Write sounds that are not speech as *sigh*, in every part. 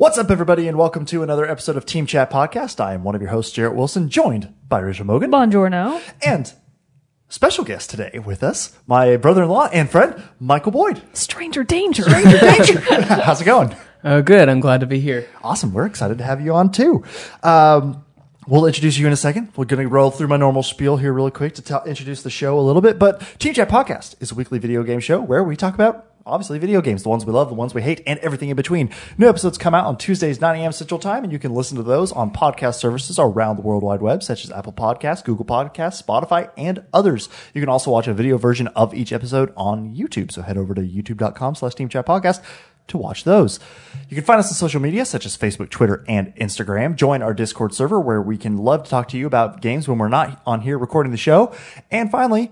What's up, everybody, and welcome to another episode of Team Chat Podcast. I am one of your hosts, Jarrett Wilson, joined by Rachel Mogan Buongiorno. and special guest today with us, my brother-in-law and friend, Michael Boyd. Stranger danger. Stranger danger. *laughs* How's it going? Oh, good. I'm glad to be here. Awesome. We're excited to have you on too. Um, we'll introduce you in a second. We're going to roll through my normal spiel here really quick to tell, introduce the show a little bit. But Team Chat Podcast is a weekly video game show where we talk about obviously video games, the ones we love, the ones we hate, and everything in between. New episodes come out on Tuesdays, 9 a.m. Central Time, and you can listen to those on podcast services around the World Wide Web, such as Apple Podcasts, Google Podcasts, Spotify, and others. You can also watch a video version of each episode on YouTube. So head over to youtube.com slash Team Chat Podcast to watch those. You can find us on social media such as Facebook, Twitter, and Instagram. Join our Discord server where we can love to talk to you about games when we're not on here recording the show. And finally,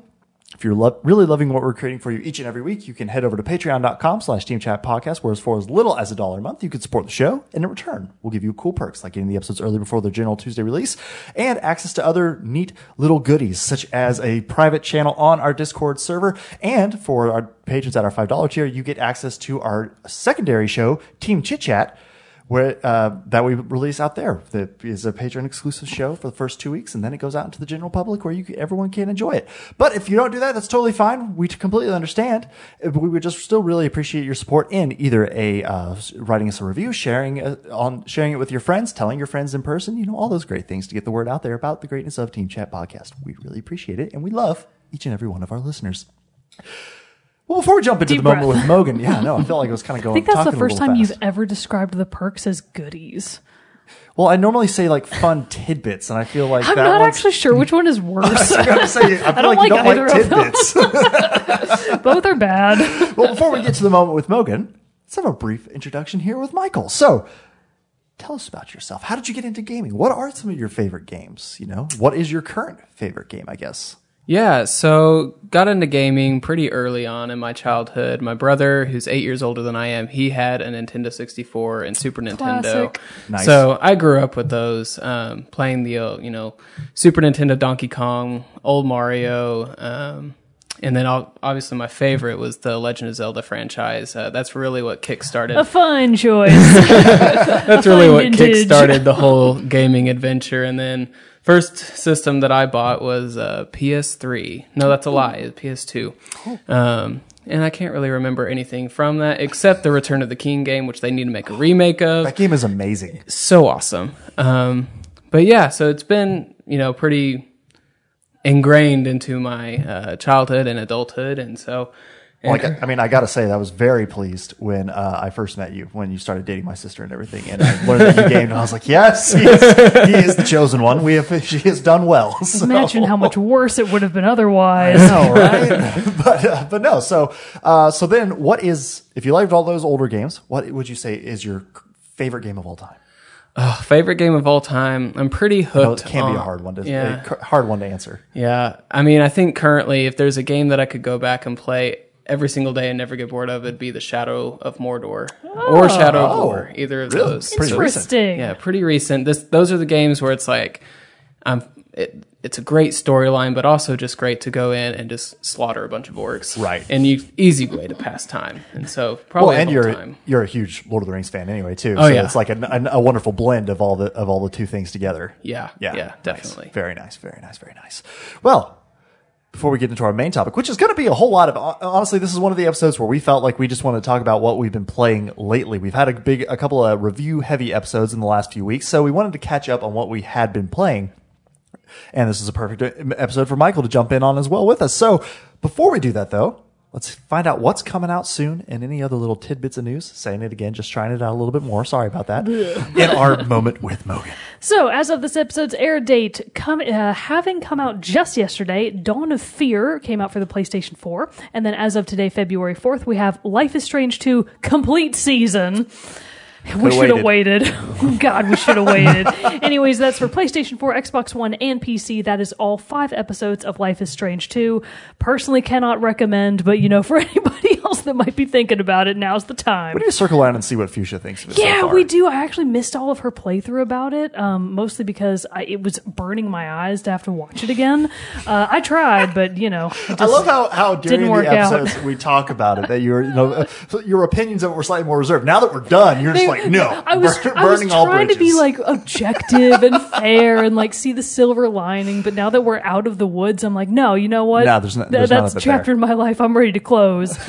if you're lo- really loving what we're creating for you each and every week, you can head over to patreon.com slash team chat podcast, where for as little as a dollar a month, you can support the show. And in return, we'll give you cool perks like getting the episodes early before their general Tuesday release and access to other neat little goodies, such as a private channel on our Discord server. And for our patrons at our $5 tier, you get access to our secondary show, Team Chit Chat, where uh, that we release out there. That is a patron exclusive show for the first two weeks, and then it goes out into the general public where you everyone can enjoy it. But if you don't do that, that's totally fine. We completely understand. Uh, We would just still really appreciate your support in either a uh, writing us a review, sharing uh, on sharing it with your friends, telling your friends in person, you know, all those great things to get the word out there about the greatness of Team Chat Podcast. We really appreciate it, and we love each and every one of our listeners. Well, before we jump into Deep the moment with Mogan, yeah, no, I *laughs* felt like it was kind of going. I think that's the first time fast. you've ever described the perks as goodies. Well, I normally say like fun tidbits, and I feel like I'm that not one's- actually sure which one is *laughs* worse. I gotta say, I *laughs* feel don't like, you like don't like either of them. tidbits. Both are bad. well, before we get to the moment with Mogan, let's have a brief introduction here with Michael. So, tell us about yourself. How did you get into gaming? What are some of your favorite games? You know, what is your current favorite game? I guess. Yeah, so got into gaming pretty early on in my childhood. My brother, who's eight years older than I am, he had a Nintendo 64 and Super Nintendo. Nice. So I grew up with those, um, playing the, uh, you know, Super Nintendo Donkey Kong, old Mario, um, and then obviously my favorite was the Legend of Zelda franchise. Uh, that's really what kickstarted A fun choice. *laughs* that's really what vintage. kickstarted the whole gaming adventure. And then first system that I bought was uh, PS3. No, that's a lie. It's PS2. Um, and I can't really remember anything from that except the Return of the King game, which they need to make a remake of. That game is amazing. So awesome. Um, but yeah, so it's been you know pretty ingrained into my uh, childhood and adulthood, and so. Like, I mean, I got to say, I was very pleased when uh, I first met you, when you started dating my sister and everything, and I learned that you *laughs* gamed, and I was like, yes, he is, he is the chosen one. We have, she has done well. *laughs* So- Imagine how much worse it would have been otherwise. know, right? *laughs* but uh, but no. So uh, so then, what is if you liked all those older games? What would you say is your favorite game of all time? favorite game of all time. I'm pretty Well, hooked. it can be a hard one to Yeah. a hard one to answer. Yeah, I mean, I think currently, if there's a game that I could go back and play every single day and never get bored of, it'd be the Shadow of Mordor or Shadow of Oh, War. Either of really? those. Pretty So- recent. Interesting. yeah, pretty recent. This those are the games where it's like, um, it, it's a great storyline, but also just great to go in and just slaughter a bunch of orcs. Right. and you easy way to pass time. And so probably Well, and you're time. you're a huge Lord of the Rings fan anyway too. Oh, so yeah. it's like a, a, a wonderful blend of all the of all the two things together. Yeah, Yeah, yeah, nice. definitely. Very nice, very nice, very nice. Well, before we get into our main topic, which is going to be a whole lot of honestly, this is one of the episodes where we felt like we just want to talk about what we've been playing lately. We've had a big, a couple of review heavy episodes in the last few weeks, so we wanted to catch up on what we had been playing. And this is a perfect uh, episode for Michael to jump in on as well with us. So before we do that though, let's find out what's coming out soon and any other little tidbits of news. Saying it again, just trying it out a little bit more. Sorry about that. in our moment with Mogan. So, as of this episode's air date, come, uh, having come out just yesterday, Dawn of Fear came out for the PlayStation 4. And then as of today, February 4th, we have Life is Strange 2 Complete Season. We should have waited. *laughs* Oh, God, we should have waited. *laughs* Anyways, that's for PlayStation 4, Xbox One, and PC. That is all five episodes of Life is Strange 2. Personally, cannot recommend, but you know, for *laughs* anybody else that might be thinking about it, now's the time. We need to circle around and see what Fuchsia thinks of it. so Yeah, far. we do. I actually missed all of her playthrough about it, um, mostly because I, it was burning my eyes to have to watch it again. Uh, I tried, but you know, I love how, how during the work out. episodes we talk about it that you're you know uh, your opinions of it were slightly more reserved. Now that we're done, you're just like no, I was, burn- I was burning all trying to be like objective and fair and like see the silver lining, but now that we're out of the woods, I'm like, no, you know what? No, there's there's that's chapter there. in my life. I'm ready to close. *laughs*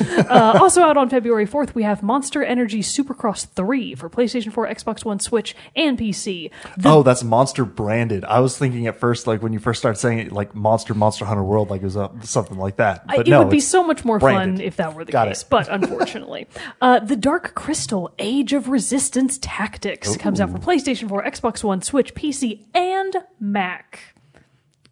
uh, also out on February 4th, we have Monster Energy Supercross 3 for PlayStation 4, Xbox One, Switch, and PC. The oh, that's Monster branded. I was thinking at first, like when you first started saying it, like Monster, Monster Hunter World, like it was uh, something like that. I- it no, would be so much more branded. fun if that were the Got case, it. but *laughs* unfortunately, uh, the Dark Crystal: Age of Resistance Tactics comes out for PlayStation 4, Xbox One, Switch, PC, and Mac.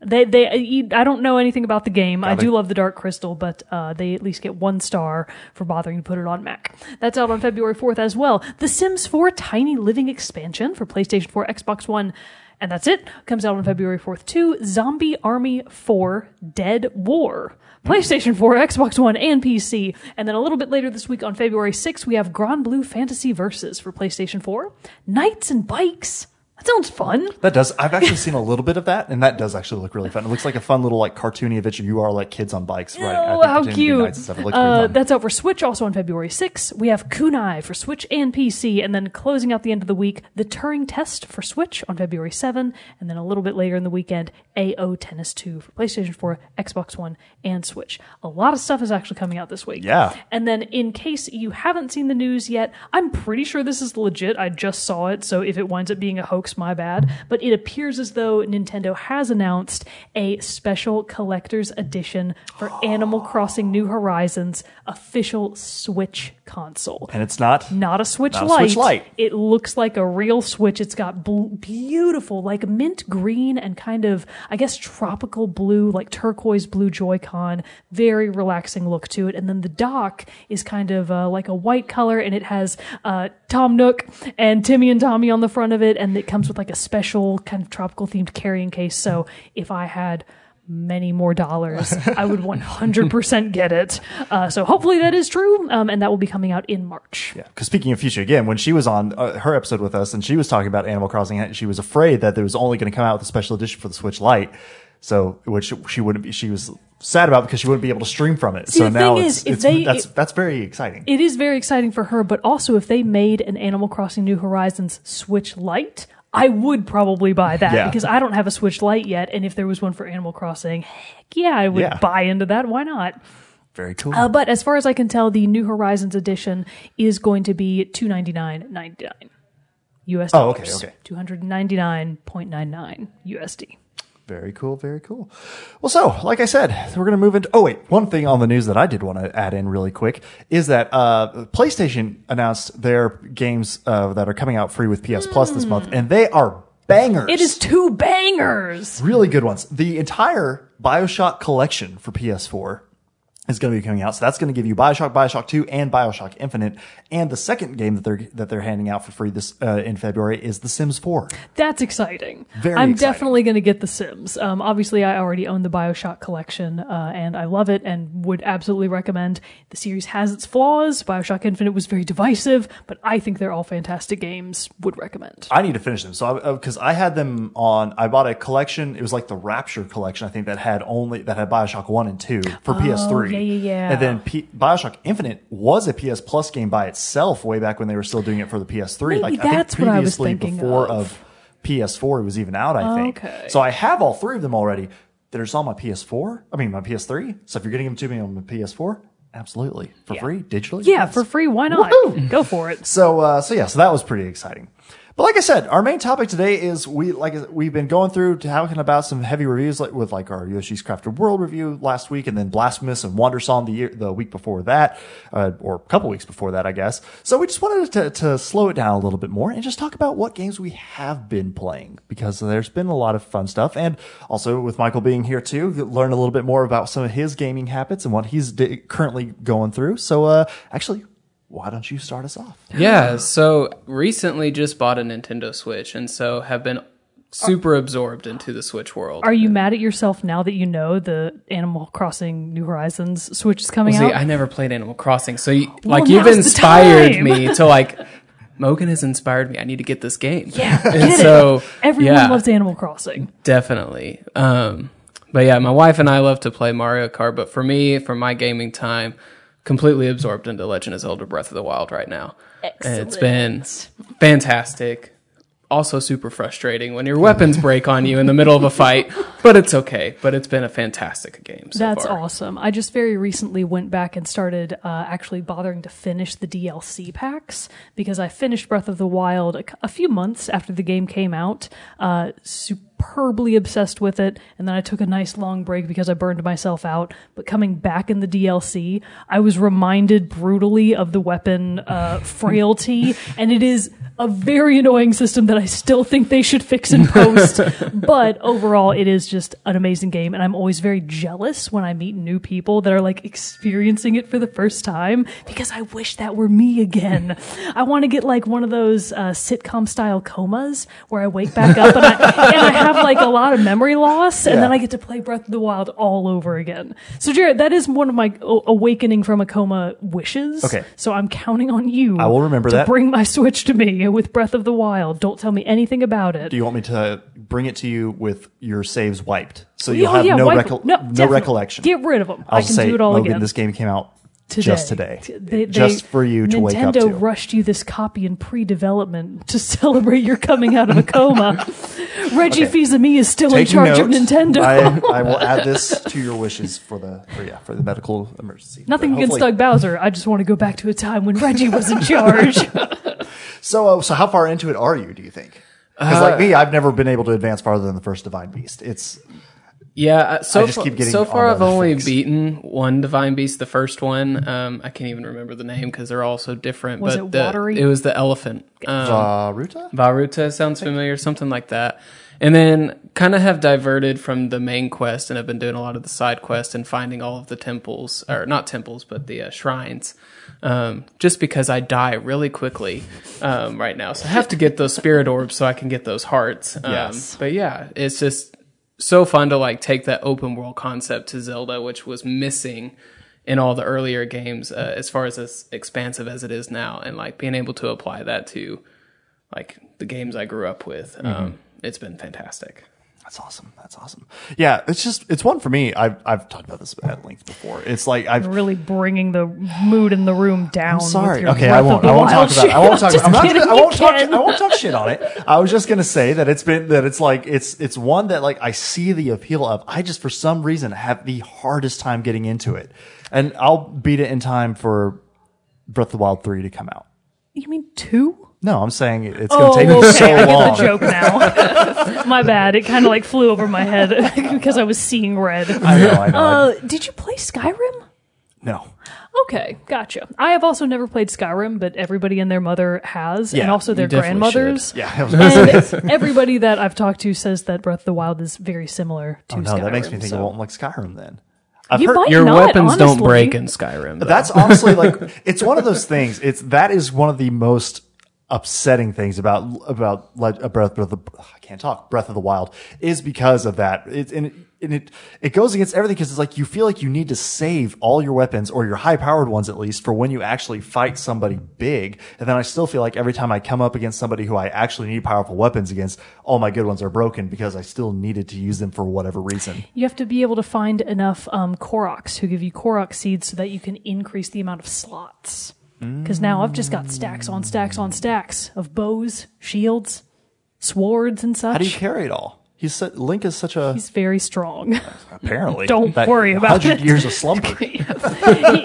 They, they, I don't know anything about the game. I Got do love the Dark Crystal, but uh, they at least get one star for bothering to put it on Mac. That's out on February 4th as well. The Sims 4 Tiny Living expansion for PlayStation 4, Xbox One, and that's it. Comes out on February 4th too. Zombie Army 4 Dead War. PlayStation 4, Xbox One, and PC. And then a little bit later this week on February 6th, we have Granblue Fantasy Versus for PlayStation 4. Knights and Bikes. That sounds fun. That does. I've actually seen a little bit of that, and that does actually look really fun. It looks like a fun little like cartoony adventure. You are like kids on bikes, right? Oh, how pretending to be cute. stuff. It looks pretty Uh, that's out for Switch also on February 6th. We have Kunai for Switch and PC. And then closing out the end of the week, The Turing Test for Switch on February 7. And then a little bit later in the weekend, AO Tennis 2 for PlayStation 4, Xbox One, and Switch. A lot of stuff is actually coming out this week. Yeah. And then in case you haven't seen the news yet, I'm pretty sure this is legit. I just saw it. So if it winds up being a hoax, my bad. But it appears as though Nintendo has announced a special collector's edition for Animal Crossing New Horizons official Switch console. and it's not. Not a Switch Not a Lite. Switch Lite. It looks like a real Switch. It's got bl- beautiful, like mint green and kind of, I guess, tropical blue, like turquoise blue Joy-Con. Very relaxing look to it. And then the dock is kind of uh, like a white color, and it has uh, Tom Nook and Timmy and Tommy on the front of it, and it comes with like a special kind of tropical themed carrying case. So if I had many more dollars, *laughs* I would 100% get it. Uh, so hopefully that is true, um, and that will be coming out in March. Yeah, because speaking of Fuchsia, again, when she was on uh, her episode with us and she was talking about Animal Crossing, she was afraid that there was only going to come out with a special edition for the Switch Lite. So, which she wouldn't be, she was sad about because she wouldn't be able to stream from it. See, so now it's, is, it's they- that's it- that's very exciting. it is very exciting for her, but also if they made an Animal Crossing New Horizons Switch Lite, I would probably buy that Yeah. because I don't have a Switch Lite yet, and if there was one for Animal Crossing, heck yeah, I would Yeah. buy into that. Why not? very cool. Uh, but as far as I can tell, the New Horizons edition is going to be two ninety nine ninety nine US dollars. Oh, okay, okay. Two hundred ninety nine point nine nine USD. Very cool, very cool. Well, so like I said, we're going to move into. Oh wait, one thing on the news that I did want to add in really quick is that uh, PlayStation announced their games uh, that are coming out free with PS Plus this month, and they are bangers. It is two bangers. really good ones. The entire Bioshock collection for PS4 is going to be coming out. So that's going to give you Bioshock, Bioshock 2, and Bioshock Infinite. And the second game that they're that they're handing out for free this uh, in February is The Sims 4. That's exciting. Very I'm exciting. definitely going to get The Sims. Um, obviously, I already own the Bioshock collection, uh, and I love it and would absolutely recommend. The series has its flaws. Bioshock Infinite was very divisive, but I think they're all fantastic games. Would recommend. I need to finish them. So because I, had them on, I bought a collection. It was like the Rapture collection, I think that had only that had Bioshock one and two for PS3. yeah, yeah, yeah. Yeah. And then P- Bioshock Infinite was a PS Plus game by itself way back when they were still doing it for the PS3. Maybe like that's I think what I was thinking before of. PS4 it was even out. I think. Okay. So I have all three of them already. They're just on my PS4. I mean my PS3. So if you're getting them to me on my PS4, absolutely for Yeah. free digitally. Yeah, yes. for free. Why not? Woohoo! Go for it. So, uh, so yeah, so that was pretty exciting. But like I said, our main topic today is we like we've been going through talking about some heavy reviews, like with like our Yoshi's Crafted World review last week, and then Blasphemous and Wander Song the year, the week before that, uh, or a couple weeks before that, I guess. So we just wanted to to slow it down a little bit more and just talk about what games we have been playing because there's been a lot of fun stuff, and also with Michael being here too, learn a little bit more about some of his gaming habits and what he's currently going through. So, uh, actually. Why don't you start us off? Yeah, so recently just bought a Nintendo Switch, and so have been super absorbed into the Switch world. Are you mad at yourself now that you know the Animal Crossing New Horizons Switch is coming See, out? I never played Animal Crossing, so you, Well, like you've inspired me *laughs* to like. Mogan has inspired me. I need to get this game. yeah, *laughs* and get so it. Everyone yeah, loves Animal Crossing. definitely. Um, but yeah, my wife and I love to play Mario Kart. But for me, for my gaming time, completely absorbed into Legend of Zelda: Breath of the Wild right now. And it's been fantastic. Also super frustrating when your weapons break on you in the middle of a fight, but it's okay. But it's been a fantastic game so That's far. awesome. I just very recently went back and started uh, actually bothering to finish the DLC packs because I finished Breath of the Wild a few months after the game came out. Uh, superbly obsessed with it, and then I took a nice long break because I burned myself out. But coming back in the DLC, I was reminded brutally of the weapon uh, frailty, *laughs* and it is a very annoying system that I still think they should fix in post. *laughs* but overall, it is just an amazing game, and I'm always very jealous when I meet new people that are like experiencing it for the first time because I wish that were me again. I want to get like one of those uh, sitcom style comas where I wake back up and I, and I have like a lot of memory loss, and then I get to play Breath of the Wild all over again. So, Jarrett, that is one of my o- awakening from a coma wishes. Okay. So I'm counting on you. I will remember to that. Bring my Switch to me with Breath of the Wild. Don't tell me anything about it. Do you want me to bring it to you with your saves wiped, so you'll Oh, have yeah, no wipe- recol- no, no, recollection? Get rid of them. I'll I can say, do it all Logan, again. this game came out today. just today, They- they- just for you to Nintendo wake up to. rushed you this copy in pre-development to *laughs* celebrate your coming out of a coma. *laughs* Reggie Okay. Fils-Aimé is still in charge of. Nintendo. I, I will add this to your wishes for the for, yeah for the medical emergency. Nothing against Doug Bowser. I just want to go back to a time when Reggie was in charge. *laughs* So uh, so how far into it are you? Do you think? Because Uh, like me, I've never been able to advance farther than the first Divine Beast. It's Yeah, uh, so I just far, keep getting so far I've only things. beaten one divine beast, the first one. Um, I can't even remember the name because they're all so different. Was but it the, watery? It was the elephant. Um, Vah Ruta. Varuta sounds familiar, something like that. And then kind of have diverted from the main quest and have been doing a lot of the side quests and finding all of the temples, or not temples, but the uh, shrines. Um, just because I die really quickly um, right now, so I have to get those spirit orbs so I can get those hearts. Um, Yes. But yeah, it's just so fun to like take that open world concept to Zelda, which was missing in all the earlier games, uh, as far as as expansive as it is now, and like being able to apply that to like the games I grew up with. Um, it's been fantastic. That's awesome. That's awesome. Yeah, it's just it's one for me. I've I've talked about this at length before. It's like I've really bringing the mood in the room down. I'm sorry. Okay, I won't. I won't talk about. It. I won't talk. I'm not. Just Gonna, I won't talk. I won't talk shit on it. I was just gonna say that it's been that it's like it's it's one that like I see the appeal of. I just for some reason have the hardest time getting into it, and I'll beat it in time for Breath of the Wild three to come out. You mean two? No, I'm saying it- it's going to Oh, take me okay. so I get long. the joke now. *laughs* My bad. It kind of like flew over my head *laughs* because I was seeing red. I know. I know. Uh, did you play Skyrim? no. Okay, gotcha. I have also never played Skyrim, but everybody and their mother has, and also their you definitely grandmothers. Yeah. I was gonna say- And everybody that I've talked to says that Breath of the Wild is very similar to Oh, no, Skyrim. that makes me think so. I won't like Skyrim then. I've You heard, might Your not, weapons don't break in Skyrim. though. That's honestly like it's one of those things. It's that is one of the most upsetting things about about Le- uh, Breath of the I can't talk Breath of the Wild is because of that. It's and it, and it it goes against everything because it's like you feel like you need to save all your weapons or your high powered ones at least for when you actually fight somebody big. And then I still feel like every time I come up against somebody who I actually need powerful weapons against, all my good ones are broken because I still needed to use them for whatever reason. You have to be able to find enough um, Koroks who give you Korok seeds so that you can increase the amount of slots. Because now I've just got stacks on stacks on stacks of bows, shields, swords, and such. How do you carry it all? He's su- Link is such a He's very strong. apparently. *laughs* Don't worry about 100 it. years of slumber. *laughs* he,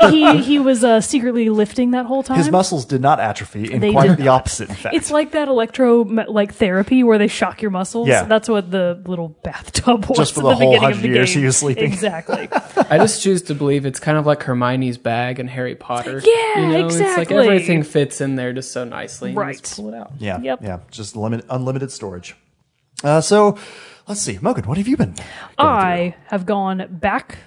he he was uh, secretly lifting that whole time. His muscles did not atrophy, and They quite did the not. opposite, in fact. It's like that electro like therapy where they shock your muscles. Yeah. That's what the little bathtub was Just for at the the, whole beginning of 100 the years game. he was sleeping. Exactly. *laughs* I just choose to believe it's kind of like Hermione's bag in Harry Potter. Yeah, you know? It's like exactly. everything fits in there just so nicely. and you just Right. pull it out. yeah, Yep. yeah, just limit, unlimited storage. Uh, so, let's see, Mogan, what have you been? I have gone back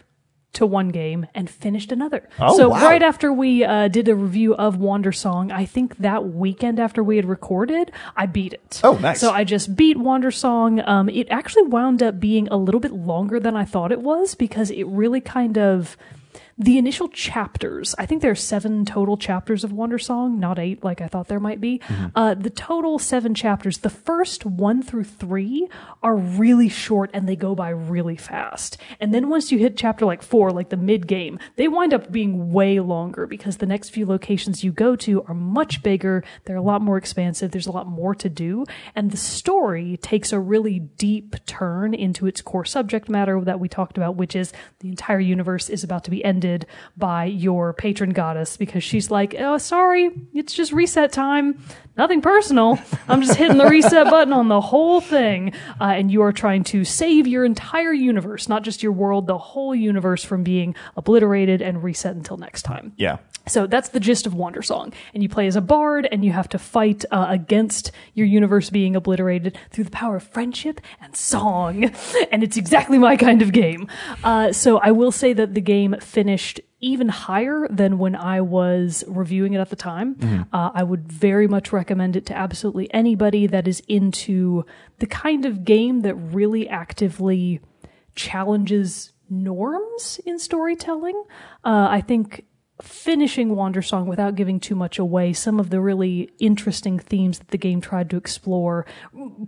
to one game and finished another. Oh, so wow. right after we uh, did a review of Wander Song, I think that weekend after we had recorded, I beat it. Oh, nice. So I just beat Wander Song. Um, it actually wound up being a little bit longer than I thought it was because it really kind of the initial chapters. I think there are seven total chapters of Wander Song, not eight like I thought there might be. Uh, the total seven chapters. The first one through three are really short and they go by really fast. And then once you hit chapter like four, like the mid game, they wind up being way longer because the next few locations you go to are much bigger. They're a lot more expansive. There's a lot more to do. And the story takes a really deep turn into its core subject matter that we talked about, which is the entire universe is about to be ended by your patron goddess because she's like, oh, sorry, it's just reset time. Nothing personal. I'm just hitting the reset button on the whole thing. Uh, and you are trying to save your entire universe, not just your world, the whole universe from being obliterated and reset until next time. Yeah. So that's the gist of Wander Song. And you play as a bard and you have to fight uh, against your universe being obliterated through the power of friendship and song. *laughs* And it's exactly my kind of game. Uh, so I will say that the game finished even higher than when I was reviewing it at the time. Uh, I would very much recommend it to absolutely anybody that is into the kind of game that really actively challenges norms in storytelling. Uh, I think finishing Wander Song without giving too much away, some of the really interesting themes that the game tried to explore,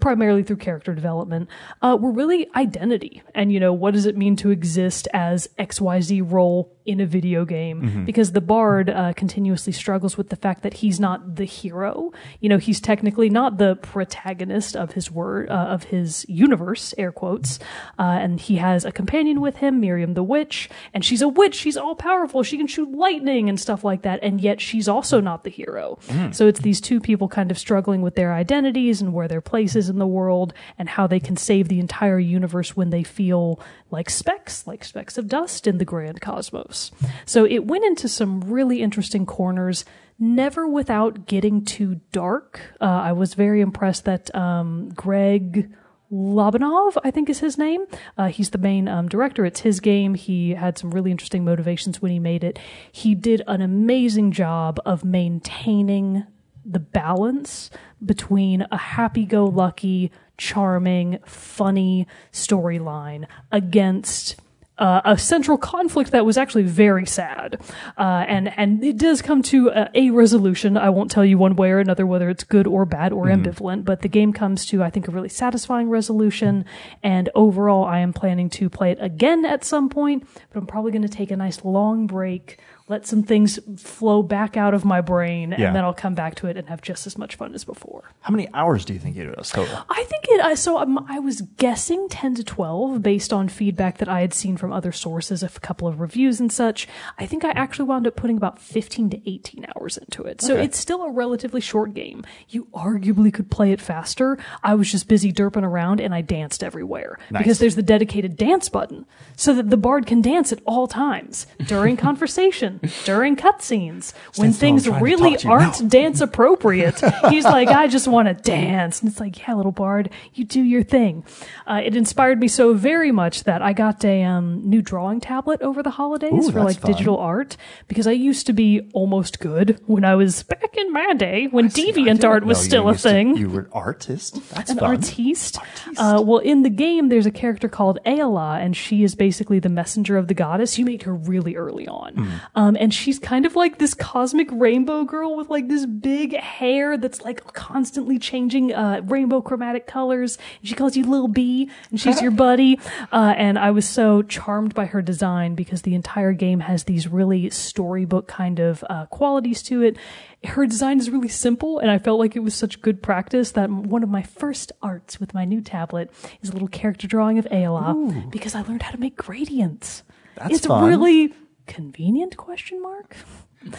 primarily through character development, uh, were really identity. And, you know, what does it mean to exist as XYZ role in a video game? Because the bard uh, continuously struggles with the fact that he's not the hero. You know, he's technically not the protagonist of his word, uh, of his universe, air quotes. Uh, and he has a companion with him, Miriam the witch, and she's a witch. She's all powerful. She can shoot lightning and stuff like that. And yet she's also not the hero. So it's these two people kind of struggling with their identities and where their place is in the world and how they can save the entire universe when they feel like specks, like specks of dust in the grand cosmos. So it went into some really interesting corners never without getting too dark. Uh, I was very impressed that um, Greg Lobanov, I think is his name. Uh, he's the main um, director. It's his game. He had some really interesting motivations when he made it. He did an amazing job of maintaining the balance between a happy-go-lucky, charming, funny storyline against uh, a central conflict that was actually very sad, uh, and and it does come to a, a resolution. I won't tell you one way or another whether it's good or bad or ambivalent, but the game comes to I think a really satisfying resolution. And overall, I am planning to play it again at some point, but I'm probably going to take a nice long break. Let some things flow back out of my brain, Yeah. and then I'll come back to it and have just as much fun as before. How many hours do you think it was total? I think it. I so um, I was guessing ten to twelve based on feedback that I had seen from other sources, a couple of reviews and such. I think I actually wound up putting about fifteen to eighteen hours into it. So Okay. it's still a relatively short game. You arguably could play it faster. I was just busy derping around and I danced everywhere Nice. because there's the dedicated dance button, so that the bard can dance at all times during *laughs* conversation, during cutscenes, when That's what I'm things really talk to you aren't now. dance appropriate. He's like, I just want to dance. And it's like, yeah, little bard, you do your thing. Uh, it inspired me so very much that I got a um, new drawing tablet over the holidays Ooh, for like fun. digital art because I used to be almost good when I was back in my day when deviant art was No, still a used to- thing you were an artist. That's an fun. artiste. Uh, well, in the game, there's a character called Aela, and she is basically the messenger of the goddess. You meet her really early on, Hmm. um, and she's kind of like this cosmic rainbow girl with like this big hair that's like constantly changing uh, rainbow chromatic colors. And she calls you Lil B, and she's your *laughs* buddy. Uh, and I was so charmed by her design because the entire game has these really storybook kind of uh, qualities to it. Her design is really simple, and I felt like it was such good practice that one of my first arts with my new tablet is a little character drawing of Aela because I learned how to make gradients. That's it's fun. really convenient question mark.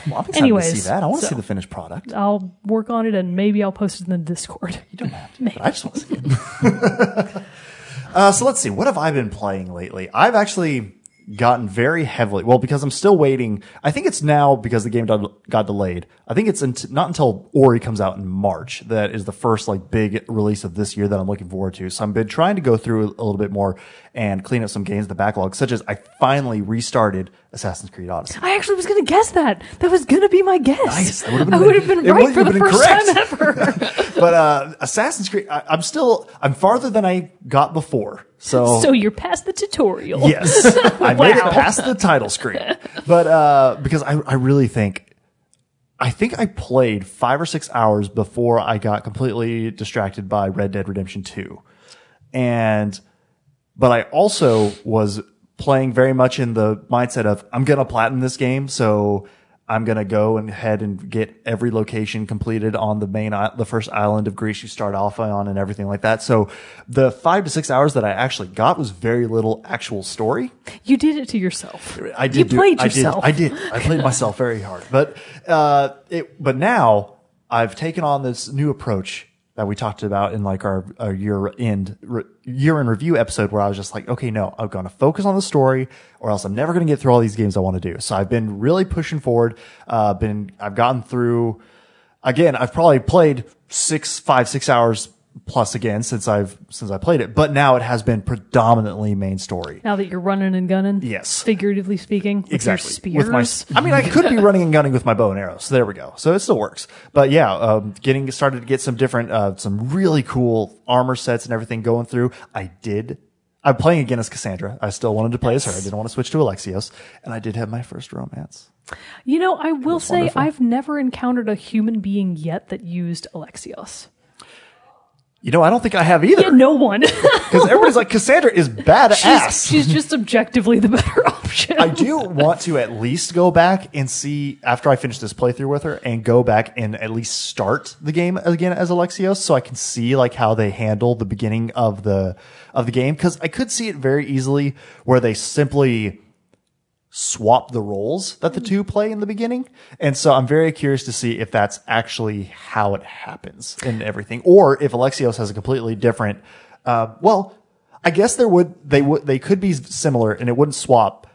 Well, I'm excited Anyways, to see that. I want to so- see the finished product. I'll work on it and maybe I'll post it in the Discord. *laughs* You don't have to. but I just want to see it. *laughs* uh, so let's see. What have I been playing lately? I've actually gotten very heavily. Well, because I'm still waiting. I think it's now because the game got delayed. I think it's not until Ori comes out in March that is the first like big release of this year that I'm looking forward to. So I've been trying to go through a little bit more and clean up some games in the backlog, such as I finally restarted Assassin's Creed Odyssey. I actually was going to guess that. That was going to be my guess. Nice. That would've been- I would have been right would for the first correct. time ever. *laughs* But uh, Assassin's Creed, I, I'm still I'm farther than I got before. So *laughs* so you're past the tutorial. Yes, *laughs* I made it past the title screen, but uh, because I, I really think, I think I played five or six hours before I got completely distracted by Red Dead Redemption Two, and but I also was playing very much in the mindset of I'm gonna platinum this game, so I'm gonna go and head and get every location completed on the main, the first island of Greece you start off on and everything like that. So the five to six hours that I actually got was very little actual story. You did it to yourself. I did. You do- played I yourself. Did, I did. I played myself very hard, but uh, it. But now I've taken on this new approach that we talked about in like our, our year end re, year in review episode, where I was just like, okay, no, I'm going to focus on the story, or else I'm never going to get through all these games I want to do. So I've been really pushing forward. Uh, been I've gotten through. Again, I've probably played six, five, six hours plus again since I've since I played it, but now it has been predominantly main story. Now that you're running and gunning. Yes. Figuratively speaking. With exactly Your with my i mean i could be running and gunning with my bow and arrows so there we go so it still works but yeah um, getting started to get some different uh, some really cool armor sets and everything going through i did i'm playing again as cassandra i still wanted to play as her i didn't want to switch to alexios and i did have my first romance You know, I will say wonderful. I've never encountered a human being yet that used Alexios. You know i don't think i have either Yeah, no one. *laughs* because everybody's like cassandra is badass she's, she's just objectively the better *laughs* option. I do want to at least go back and see after I finish this playthrough with her and go back and at least start the game again as Alexios so I can see like how they handle the beginning of the of the game cuz I could see it very easily where they simply swap the roles that the two play in the beginning. And so I'm very curious to see if that's actually how it happens and everything or if Alexios has a completely different uh, well, I guess there would they would they could be similar and it wouldn't swap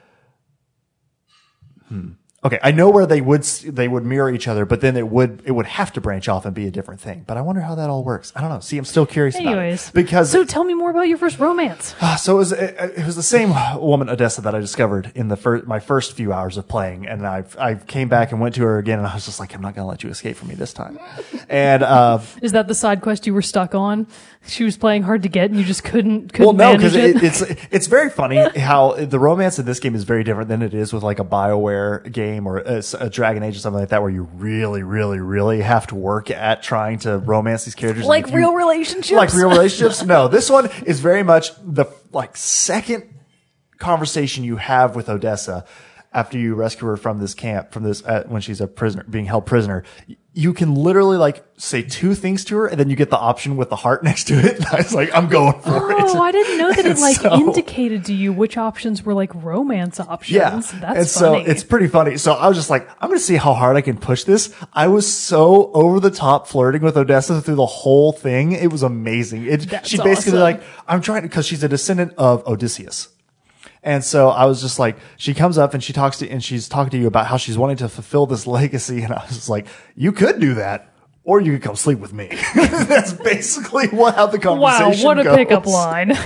Okay, I know where they would they would mirror each other, but then it would it would have to branch off and be a different thing. But I wonder how that all works. I don't know. See, I'm still curious Anyways. about it because So tell me more about your first romance. uh, so it was it, it was the same woman Odessa that I discovered in the first my first few hours of playing, and I I came back and went to her again, and I was just like, I'm not gonna let you escape from me this time. And uh, Is that the side quest you were stuck on? She was playing hard to get and you just couldn't couldn't well, no, because it. it, it's it's very funny how the romance in this game is very different than it is with like a Bioware game or a, a Dragon Age or something like that, where you really, really, really have to work at trying to romance these characters. like you- real relationships. like real relationships. No, this one is very much the like second conversation you have with Odessa after you rescue her from this camp, from this uh, when she's a prisoner, being held prisoner. You can literally like say two things to her, and then you get the option with the heart *laughs* next to it. *laughs* I was like, I'm going for oh, it. Oh, I didn't know that it *laughs* like So- indicated to you which options were like romance options. Yeah. That's and so funny. it's pretty funny. So I was just like, I'm going to see how hard I can push this. I was so over the top flirting with Odessa through the whole thing. It was amazing. It, she basically awesome. like, I'm trying to, cause she's a descendant of Odysseus. And so I was just like, she comes up and she talks to, and she's talking to you about how she's wanting to fulfill this *laughs* legacy. And I was just like, you could do that. Or you could come sleep with me. *laughs* That's basically what how the conversation wow, what a goes. pickup line. *laughs*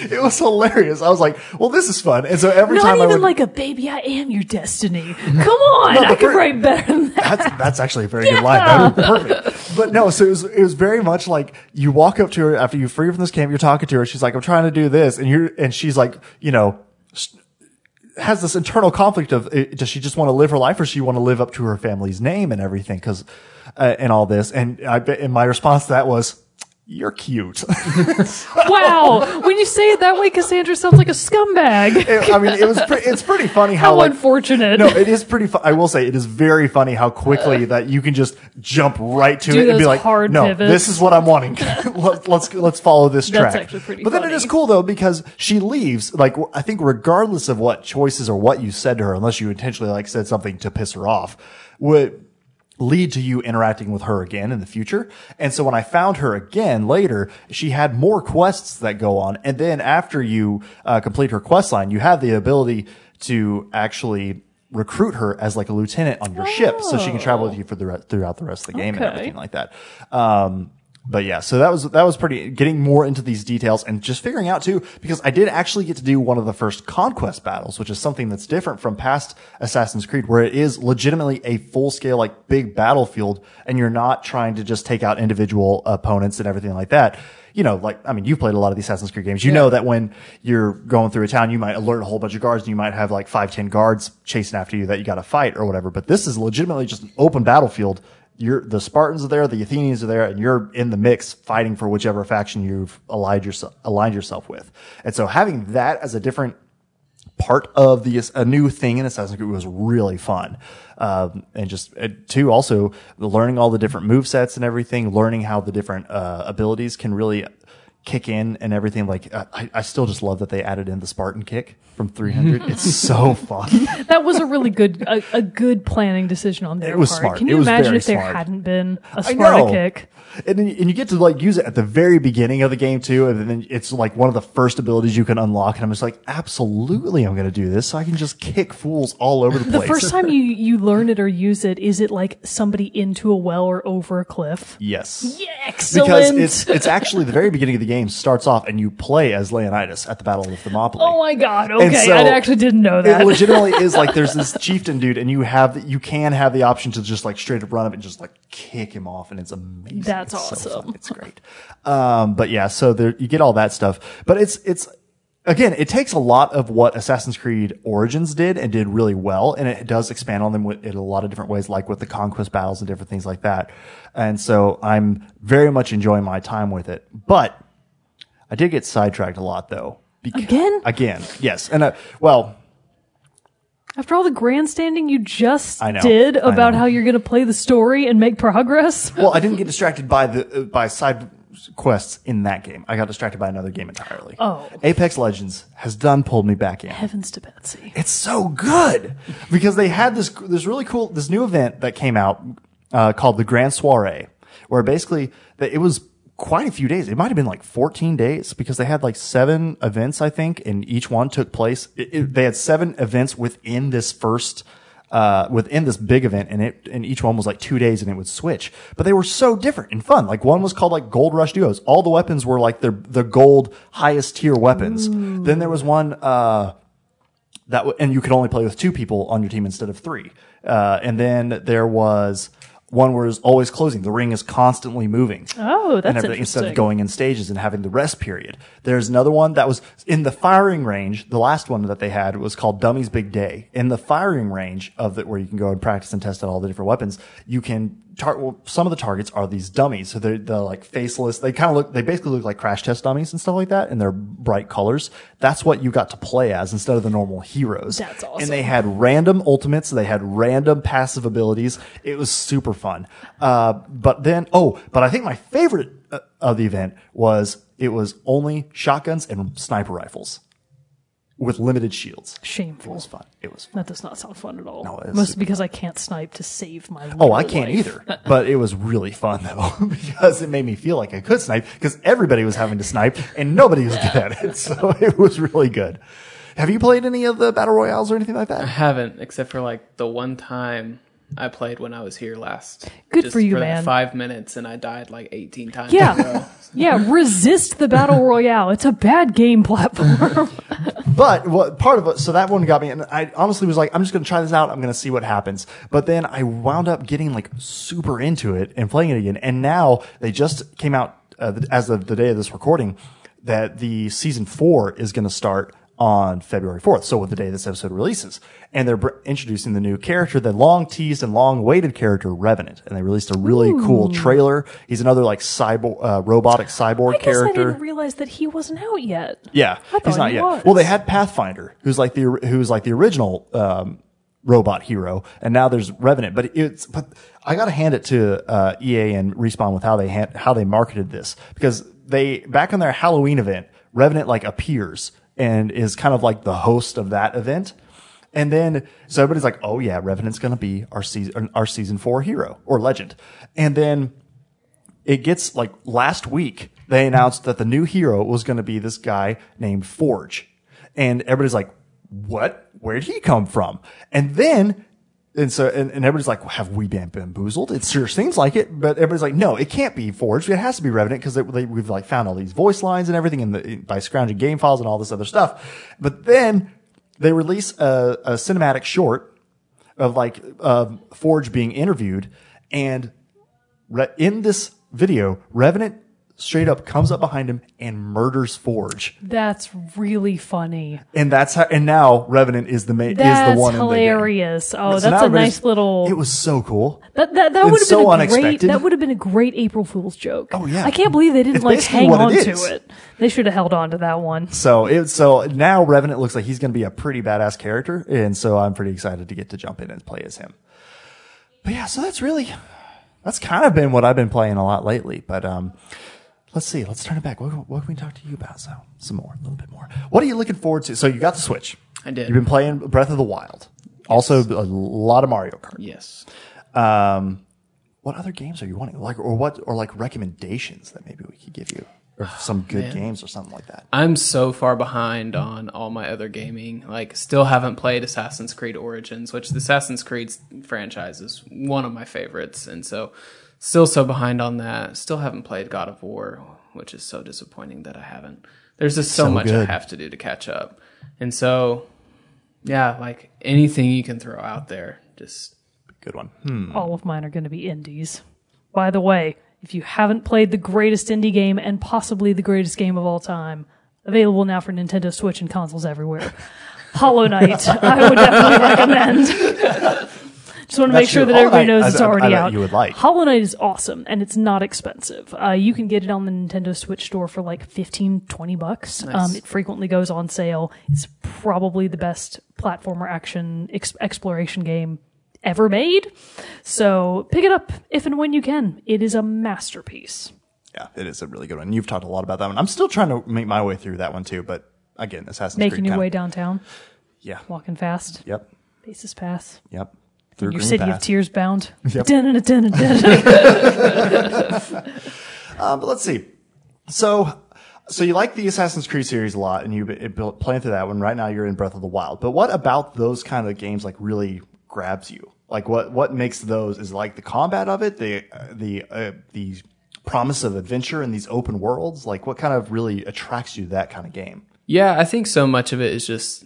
It was hilarious. I was like, well, this is fun. And so every Not time I even would, like a baby, I am your destiny. Come on, No, I but could for- write better than that. That's that's actually a very good line. That would be perfect. But no, so it was it was very much like you walk up to her after you free from this camp, you're talking to her, she's like, I'm trying to do this, and you're and she's like, you know, has this internal conflict of eh, does she just want to live her life or she want to live up to her family's name and everything because uh, and all this and I and my response to that was. You're cute. *laughs* wow, when you say it that way, Cassandra sounds like a scumbag. I mean, it was. Pre- it's pretty funny how, How like, unfortunate. No, it is pretty. Fu- I will say it is very funny how quickly uh. that you can just jump right to Do it and be like, "No, pivots. this is what I'm wanting. *laughs* Let- let's let's follow this track. That's track." actually pretty But then it is cool though because she leaves. Like I think regardless of what choices or what you said to her, unless you intentionally like said something to piss her off, would lead to you interacting with her again in the future. And so when I found her again later, she had more quests that go on. And then after you uh, complete her quest line, you have the ability to actually recruit her as like a lieutenant on your ship so she can travel with you for the re- throughout the rest of the game and everything like that. Um, but yeah, so that was that was pretty getting more into these details and just figuring out too because I did actually get to do one of the first conquest battles, which is something that's different from past Assassin's Creed, where it is legitimately a full scale like big battlefield, and you're not trying to just take out individual opponents and everything like that. You know, like I mean, you've played a lot of the Assassin's Creed games. You know that when you're going through a town, you might alert a whole bunch of guards, and you might have like five, ten guards chasing after you that you got to fight or whatever. But this is legitimately just an open battlefield you're the Spartans are there, the Athenians are there, and you're in the mix fighting for whichever faction you've allied yourself aligned yourself with. And so having that as a different part of the a new thing in Assassin's Creed was really fun. Um, and just two also learning all the different move sets and everything, learning how the different uh, abilities can really kick in and everything. Like uh, I, I still just love that they added in the Spartan kick from 300. it's *laughs* so fun. That was a really good, a, a good planning decision on their It was part. smart. Can It you was imagine very if there smart. hadn't been a I Sparta know. kick? And, then- and you get to like use it at the very beginning of the game too, and then it's like one of the first abilities you can unlock. And I'm just like, absolutely, I'm going to do this, so I can just kick fools all over the place. The place. first time you you learn it or use it, is it like somebody into a well or over a cliff? yes, Yeah, excellent. because it's it's actually the very beginning of the game starts off, and you play as Leonidas at the Battle of Thermopylae. oh my god! Okay, so I actually didn't know that. It legitimately is like there's this *laughs* chieftain dude, and you have the, you can have the option to just like straight up run up and just like kick him off, and it's amazing. That's It's awesome. fun. it's great. Um, but yeah, so there you get all that stuff, but it's it's again, it takes a lot of what Assassin's Creed Origins did and did really well, and it does expand on them with, in a lot of different ways, like with the conquest battles and different things like that. And so I'm very much enjoying my time with it, but I did get sidetracked a lot though. Because, Again? Again, yes. And, uh, well, After all the grandstanding you just know, did about how you're going to play the story and make progress, *laughs* well, I didn't get distracted by the uh, by side quests in that game. I got distracted by another game entirely. Oh. Apex Legends has done pulled me back in. heavens to Betsy. It's so good because they had this this really cool this new event that came out uh, called the Grand Soiree, where basically it was quite a few days. It might have been like 14 days because they had like seven events, I think, and each one took place. It, it- they had seven events within this first. Uh, within this big event, and it and each one was like two days, and it would switch. But they were so different and fun. Like one was called like Gold Rush Duos. All the weapons were like the the gold highest tier weapons. Then there was one. Uh, that w- and you could only play with two people on your team instead of three. Uh, and then there was one where it's always closing. The ring is constantly moving. Oh, that's and everything, instead of going in stages and having the rest period. There's another one that was in the firing range. The last one that they had was called Dummy's Big Day. In the firing range of it, where you can go and practice and test out all the different weapons, you can tar- well, some of the targets are these dummies. So they're, they're like faceless. They kind of look, they basically look like crash test dummies and stuff like that. And they're bright colors. That's what you got to play as instead of the normal heroes. That's awesome. And they had random ultimates. They had random passive abilities. It was super fun. Uh, but then, oh, but I think my favorite uh, of the event was it was only shotguns and sniper rifles with limited shields. Shameful. It Shameful. was fun. It was fun. That does not sound fun at all. No, it's Mostly super because I can't snipe to save my. Oh, I can't life. either. But it was really fun though, *laughs* because it made me feel like I could snipe because everybody was having to snipe and nobody was good at it. *laughs* So it was really good. Have you played any of the battle royales or anything like that? I haven't, except for like the one time I played when I was here last. Good Just for you, that man. Five minutes, and I died like 18 times. in a row. Yeah, *laughs* yeah. Resist the battle royale. It's a bad game platform. *laughs* But what part of it, so that one got me, and I honestly was like, I'm just going to try this out. I'm going to see what happens. But then I wound up getting like super into it and playing it again. And now they just came out uh, as of the day of this recording that the season four is going to start on February 4th. So with the day this episode releases. And they're br- introducing the new character, the long teased and long awaited character, Revenant. And they released a really cool trailer. He's another like cyborg, uh, robotic cyborg I guess I didn't realize that he wasn't out yet. Yeah, he's not he yet. was. Well, they had Pathfinder, who's like the who's like the original um, robot hero, and now there's Revenant. But it's but I got to hand it to uh, EA and Respawn with how they han- how they marketed this because they back on their Halloween event, Revenant like appears and is kind of like the host of that event. And then, so everybody's like, oh yeah, Revenant's going to be our season, our season four hero or legend. And then it gets like last week, they announced that the new hero was going to be this guy named Forge. And everybody's like, what? Where'd he come from? And then, and so, and, and everybody's like, have we been bamboozled? It sure seems like it, but everybody's like, no, it can't be Forge. It has to be Revenant because they we've like found all these voice lines and everything in the, by scrounging game files and all this other stuff. But then they release a, a cinematic short of like, Forge being interviewed and re- in this video, Revenant straight up comes up behind him and murders Forge. That's really funny. And that's how, and now Revenant is the main, is the one hilarious. in Oh. So that's a nice little. It was so cool. that that, that would have so been a great. That would have been a great April Fool's joke. Oh, yeah. I can't believe they didn't It's like hang on it to it. They should have held on to that one. So it, so now Revenant looks like he's going to be a pretty badass character. And so I'm pretty excited to get to jump in and play as him. But yeah, so that's really, that's kind of been what I've been playing a lot lately. But, um, let's see, let's turn it back. What, what can we talk to you about? So some more, a little bit more. What are you looking forward to? So you got the Switch. I did. You've been playing Breath of the Wild. Also a lot of Mario Kart. Yes. Um, what other games are you wanting? Like, or what, or like recommendations that maybe we could give you, or some good Man. games or something like that. I'm so far behind on all my other gaming. Like, still haven't played Assassin's Creed Origins, which the Assassin's Creed franchise is one of my favorites, and so still so behind on that. Still haven't played God of War, which is so disappointing that I haven't. There's just so, So much I have to do to catch up, and so yeah, like anything you can throw out there, just Good one. Hmm. All of mine are going to be indies. By the way, if you haven't played the greatest indie game and possibly the greatest game of all time, available now for Nintendo Switch and consoles everywhere. *laughs* Hollow Knight, I would definitely recommend. *laughs* Just want to make sure that everybody knows it's already out. you would like. Hollow Knight is awesome and it's not expensive. Uh, you can get it on the Nintendo Switch store for like 15, 20 bucks. Um, it frequently goes on sale. It's probably the best platformer action ex- exploration game ever made. So pick it up if and when you can. It is a masterpiece. Yeah, it is a really good one. You've talked a lot about that one. I'm still trying to make my way through that one too, but again, Assassin's Making Creed your kinda- way downtown, Yeah. walking fast, Yep. paces pass. Yep. Through Your Green city of tears bound. *laughs* Yep. Um, *laughs* but let's see. So, so you like the Assassin's Creed series a lot, and you've built- playing through that one. Right now, you're in Breath of the Wild. But what about those kind of games like really grabs you? Like what what makes those is like the combat of it, the uh, the uh, the promise of adventure in these open worlds. Like what kind of really attracts you to that kind of game? Yeah, I think so much of it is just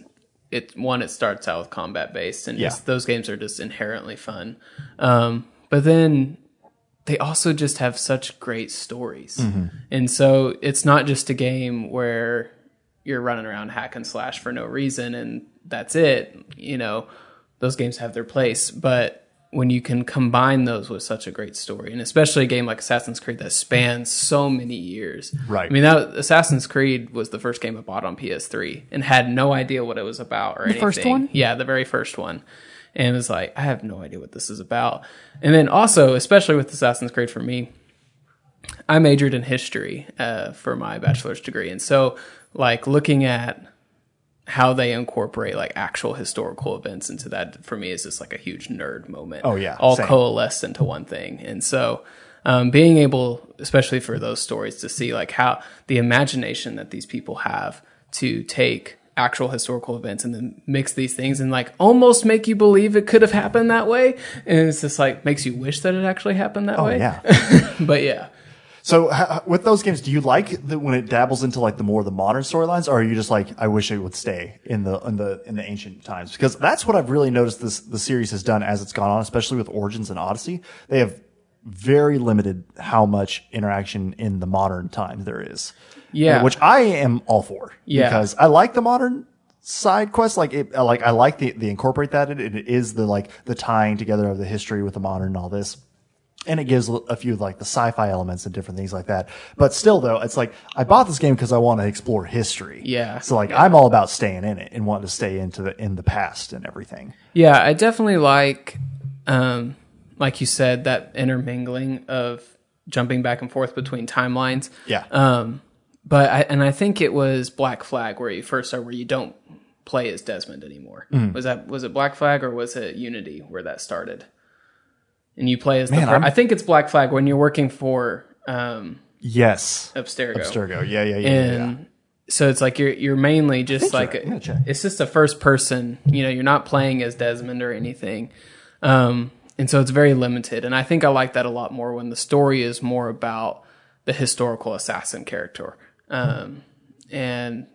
it. One, it starts out with combat based, and Yeah. those games are just inherently fun. Um, but then they also just have such great stories, and so it's not just a game where you're running around hack and slash for no reason and that's it. You know, those games have their place, but when you can combine those with such a great story, and especially a game like Assassin's Creed that spans so many years, Right. I mean, that Assassin's Creed was the first game I bought on PS3 and had no idea what it was about or anything. first one? Yeah, the very first one. And it was like, I have no idea what this is about. And then also, especially with Assassin's Creed for me, I majored in history uh, for my bachelor's degree. And so, like, looking at how they incorporate like actual historical events into that for me is just like a huge nerd moment. Oh, yeah, all same. coalesced into one thing. And so, um, being able, especially for those stories, to see like how the imagination that these people have to take actual historical events and then mix these things and like almost make you believe it could have happened that way. And it's just like makes you wish that it actually happened that Oh way. yeah. *laughs* But yeah. So h- with those games, do you like the, when it dabbles into like the more the modern storylines, or are you just like, I wish it would stay in the in the in the ancient times? Because that's what I've really noticed this the series has done as it's gone on, especially with Origins and Odyssey. They have very limited how much interaction in the modern times there is. Yeah. which I am all for. Yeah. because I like the modern side quest. Like it, like I like the the incorporate that. It, it is the like the tying together of the history with the modern and all this and it gives a few like the sci-fi elements and different things like that. But still, though, it's like I bought this game because I want to explore history. Yeah. So like I'm all about staying in it and wanting to stay into the in the past and everything. Yeah, I definitely like, um, like you said, that intermingling of jumping back and forth between timelines. Yeah. Um, but I, and I think it was Black Flag where you first start, where you don't play as Desmond anymore. Mm. Was that was it Black Flag or was it Unity where that started? And you play as Man, the. I'm- think it's Black Flag when you're working for um, Yes. Abstergo. Abstergo. Yeah, yeah, yeah. and yeah. so it's like you're you're mainly just like right. I'm gonna check. it's just a first person. You know, you're not playing as Desmond or anything, um, and so it's very limited. And I think I like that a lot more when the story is more about the historical assassin character, um, and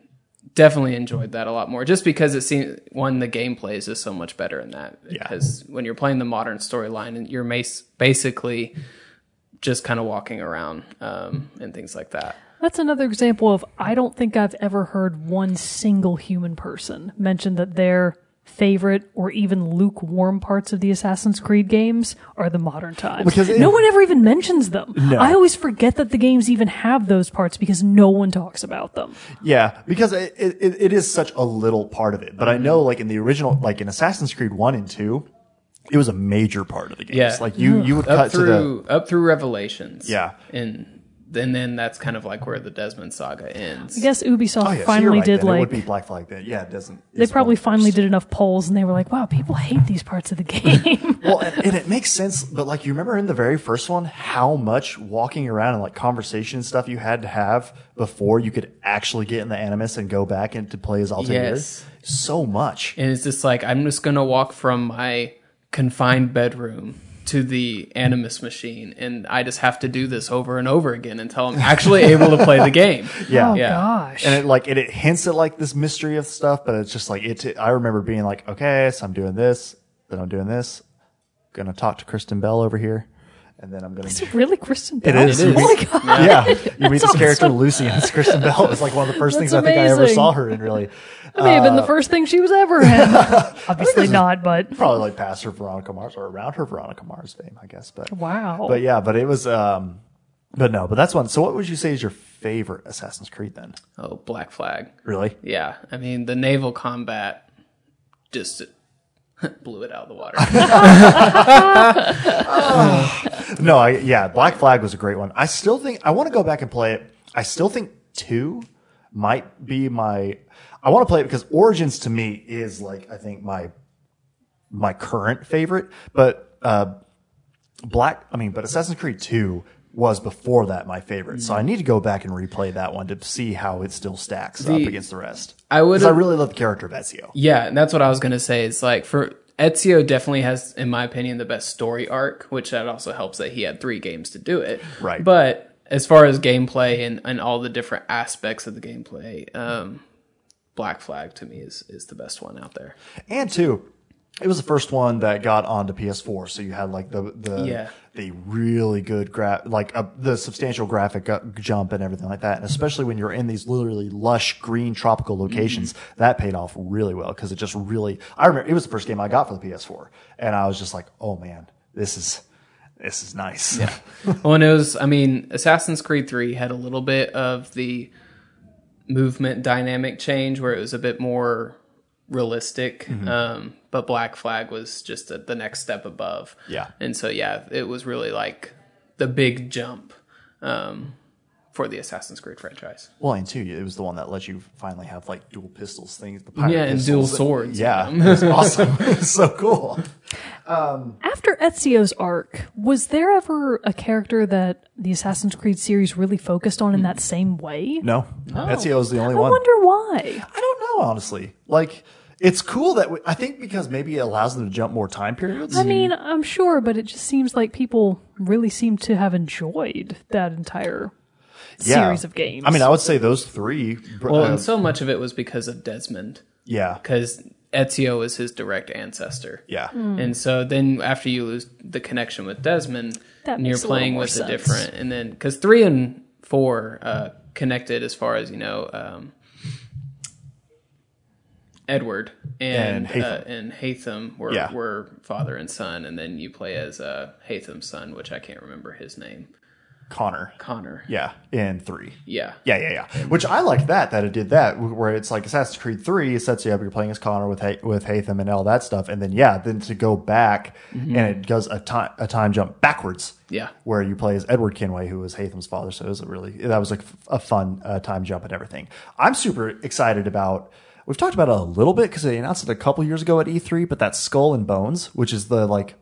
definitely enjoyed that a lot more. Just because it seems one the gameplay is just so much better in that. Yeah. Because when you're playing the modern storyline, and you're mas- basically just kind of walking around um, and things like that. That's another example of I don't think I've ever heard one single human person mention that their favorite or even lukewarm parts of the Assassin's Creed games are the modern times. Because it- no one ever even mentions them. No. I always forget that the games even have those parts because no one talks about them. Yeah, because it, it, it is such a little part of it. But I mm-hmm. know, like in the original, like in Assassin's Creed One and Two, it was a major part of the games. Yeah. like you you would mm. up cut to the through up through Revelations. Yeah. and and then that's kind of like where the Desmond saga ends. I guess Ubisoft oh yeah, so finally right, did then. it would be Black Flag then. Yeah, it doesn't. they probably finally first. did enough polls and they were like, wow, people hate these parts of the game. *laughs* Well, and, and it makes sense, but like you remember in the very first one, how much walking around and like conversation and stuff you had to have before you could actually get in the Animus and go back and to play as Altair. Yes. So much. and it's just like I'm just gonna walk from my confined bedroom to the Animus machine, and I just have to do this over and over again until I'm actually able to play the game. *laughs* Yeah. oh Yeah. gosh. and it like it, it hints at like this mystery of stuff, but it's just like it. I remember being like, okay, so I'm doing this, then I'm doing this, gonna talk to Kristen Bell over here, and then I'm gonna. Is it really Kristen Bell? is. It is. Oh my god. *laughs* Yeah, you meet this character awesome. Lucy, and it's Kristen Bell. It's like one of the first things I think I ever saw her in. Really, That may have Uh, been the first thing she was ever in. *laughs* Obviously not, but probably like past her Veronica Mars or around her Veronica Mars fame, I guess. But wow. but yeah, but it was. um But no, but that's one. So what would you say is your favorite Assassin's Creed then? Oh, Black Flag. Really? Yeah, I mean the naval combat just *laughs* blew it out of the water. *laughs* No, I, yeah, Black Flag was a great one. I still think I want to go back and play it. I still think two might be my. I want to play it because Origins to me is like I think my my current favorite, but uh, Black. I mean, but Assassin's Creed Two was before that my favorite. So I need to go back and replay that one to see how it still stacks up against the rest. I would I really love the character of Ezio. Yeah, and that's what I was gonna say. It's like for Ezio definitely has, in my opinion, the best story arc, which that also helps that he had three games to do it. Right. But as far as gameplay and, and all the different aspects of the gameplay, um, Black Flag to me is is the best one out there. And two, it was the first one that got onto PS4, so you had like the the Yeah. The really good gra- like uh, the substantial graphic jump and everything like that. And especially when you're in these literally lush green tropical locations, that paid off really well because it just really. I remember it was the first game I got for the PS4, and I was just like, oh man, this is this is nice. Yeah. *laughs* well, and it was, I mean, Assassin's Creed 3 had a little bit of the movement dynamic change where it was a bit more realistic. Mm-hmm. Um, but Black Flag was just a, the next step above. Yeah. And so, yeah, it was really like the big jump um, for the Assassin's Creed franchise. Well, and two, it was the one that let you finally have like dual pistols things. The pirate Yeah, and pistols. dual swords. Yeah, it was *laughs* awesome. *laughs* it was so cool. After Ezio's arc, was there ever a character that the Assassin's Creed series really focused on in that same way? No, Ezio is the only I one. I wonder why. I don't know, honestly. Like, it's cool that we, I think because maybe it allows them to jump more time periods. I mean, I'm sure, but it just seems like people really seem to have enjoyed that entire Yeah. series of games. I mean, I would say those three. Well, uh, and so much of it was because of Desmond, yeah, because Ezio is his direct ancestor. yeah, And so then after you lose the connection with Desmond, That and you're makes a little playing more with a different, and then because three and four uh, connected as far as you know, um, Edward and And Haytham. Uh, and were Yeah. were father and son, and then you play as uh, Haytham's son, which I can't remember his name, Connor. Connor. Yeah, in three. Yeah, Yeah, yeah, yeah. Which I like that that it did that where it's like Assassin's Creed Three it sets you up. You're playing as Connor with ha- with Haytham and all that stuff, and then yeah, then to go back and it does a time a time jump backwards. Yeah. where you play as Edward Kenway, who was Haytham's father. So it was a really that was like a fun uh, time jump and everything. I'm super excited about we've talked about it a little bit because they announced it a couple years ago at E3, but that Skull and Bones, which is the like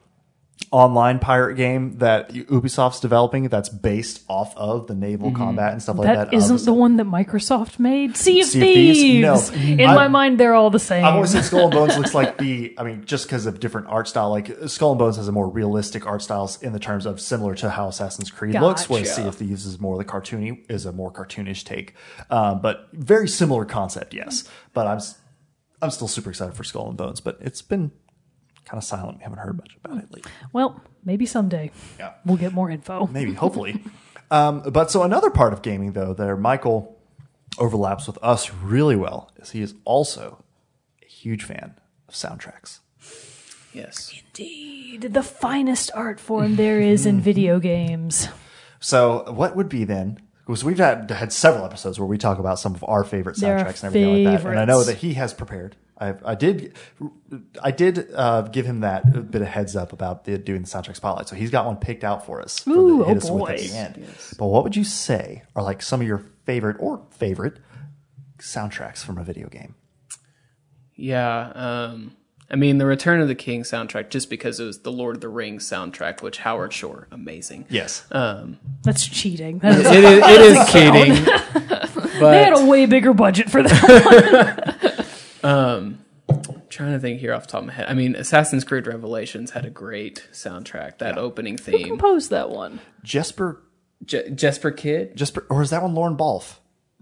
online pirate game that Ubisoft's developing that's based off of the naval combat and stuff like that. That isn't the one that Microsoft made. Sea of Sea Thieves? Thieves. No. In I- my mind, they're all the same. I've always said Skull and Bones looks like the. I mean, just because of different art style, like Skull and Bones has a more realistic art styles in the terms of similar to how Assassin's Creed looks, whereas Gotcha. Sea of Thieves is more the cartoony, is a more cartoonish take, um, but very similar concept, yes. But I'm, I'm still super excited for Skull and Bones, but it's been kind of silent. We haven't heard much about it lately. well, maybe someday Yeah. we'll get more info. *laughs* maybe hopefully um, but so another part of gaming though that michael overlaps with us really well is he is also a huge fan of soundtracks Yes. Indeed, the finest art form there is in *laughs* video games. so what would be then because we've had, had several episodes where we talk about some of our favorite soundtracks and everything like that and i know that he has prepared I, I did, I did uh, give him that bit of heads up about the, doing the soundtrack spotlight. So he's got one picked out for us. for Ooh, the, oh boy. at the end. But what would you say are like some of your favorite or favorite soundtracks from a video game? Yeah. Um, I mean, the Return of the King soundtrack, just because it was the Lord of the Rings soundtrack, which Howard Shore, amazing. Yes. That's cheating. That is, It is, *laughs* it is cheating. *laughs* they had a way bigger budget for that. *laughs* Um, trying to think here off the top of my head. I mean, Assassin's Creed Revelations had a great soundtrack. That opening theme. Compose that one. Jesper, Je- Jesper Kyd? Jesper, or is that one Lorne Balfe?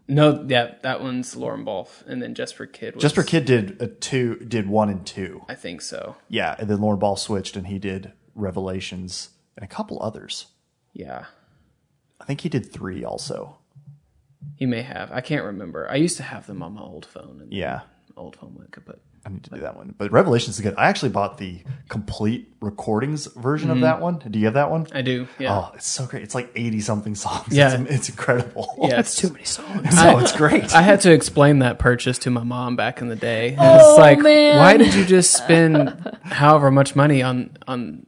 No, yeah, that one's Lorne Balfe, and then Jesper Kyd. Was, Jesper Kyd did a two, did one and two. I think so. Yeah, and then Lorne Balfe switched and he did Revelations and a couple others. Yeah, I think he did three also. he may have. I can't remember. I used to have them on my old phone. And Yeah. Old phone I could put. I need to do that one. But Revelations is good. I actually bought the complete recordings version of mm-hmm. that one. Do you have that one? I do. Yeah. Oh, it's so great. It's like 80 something songs. Yeah. It's, it's incredible. yeah, That's it's- too many songs. *laughs* No, it's great. I had to explain that purchase to my mom back in the day. And Oh, it's like, man. why did you just spend *laughs* however much money on on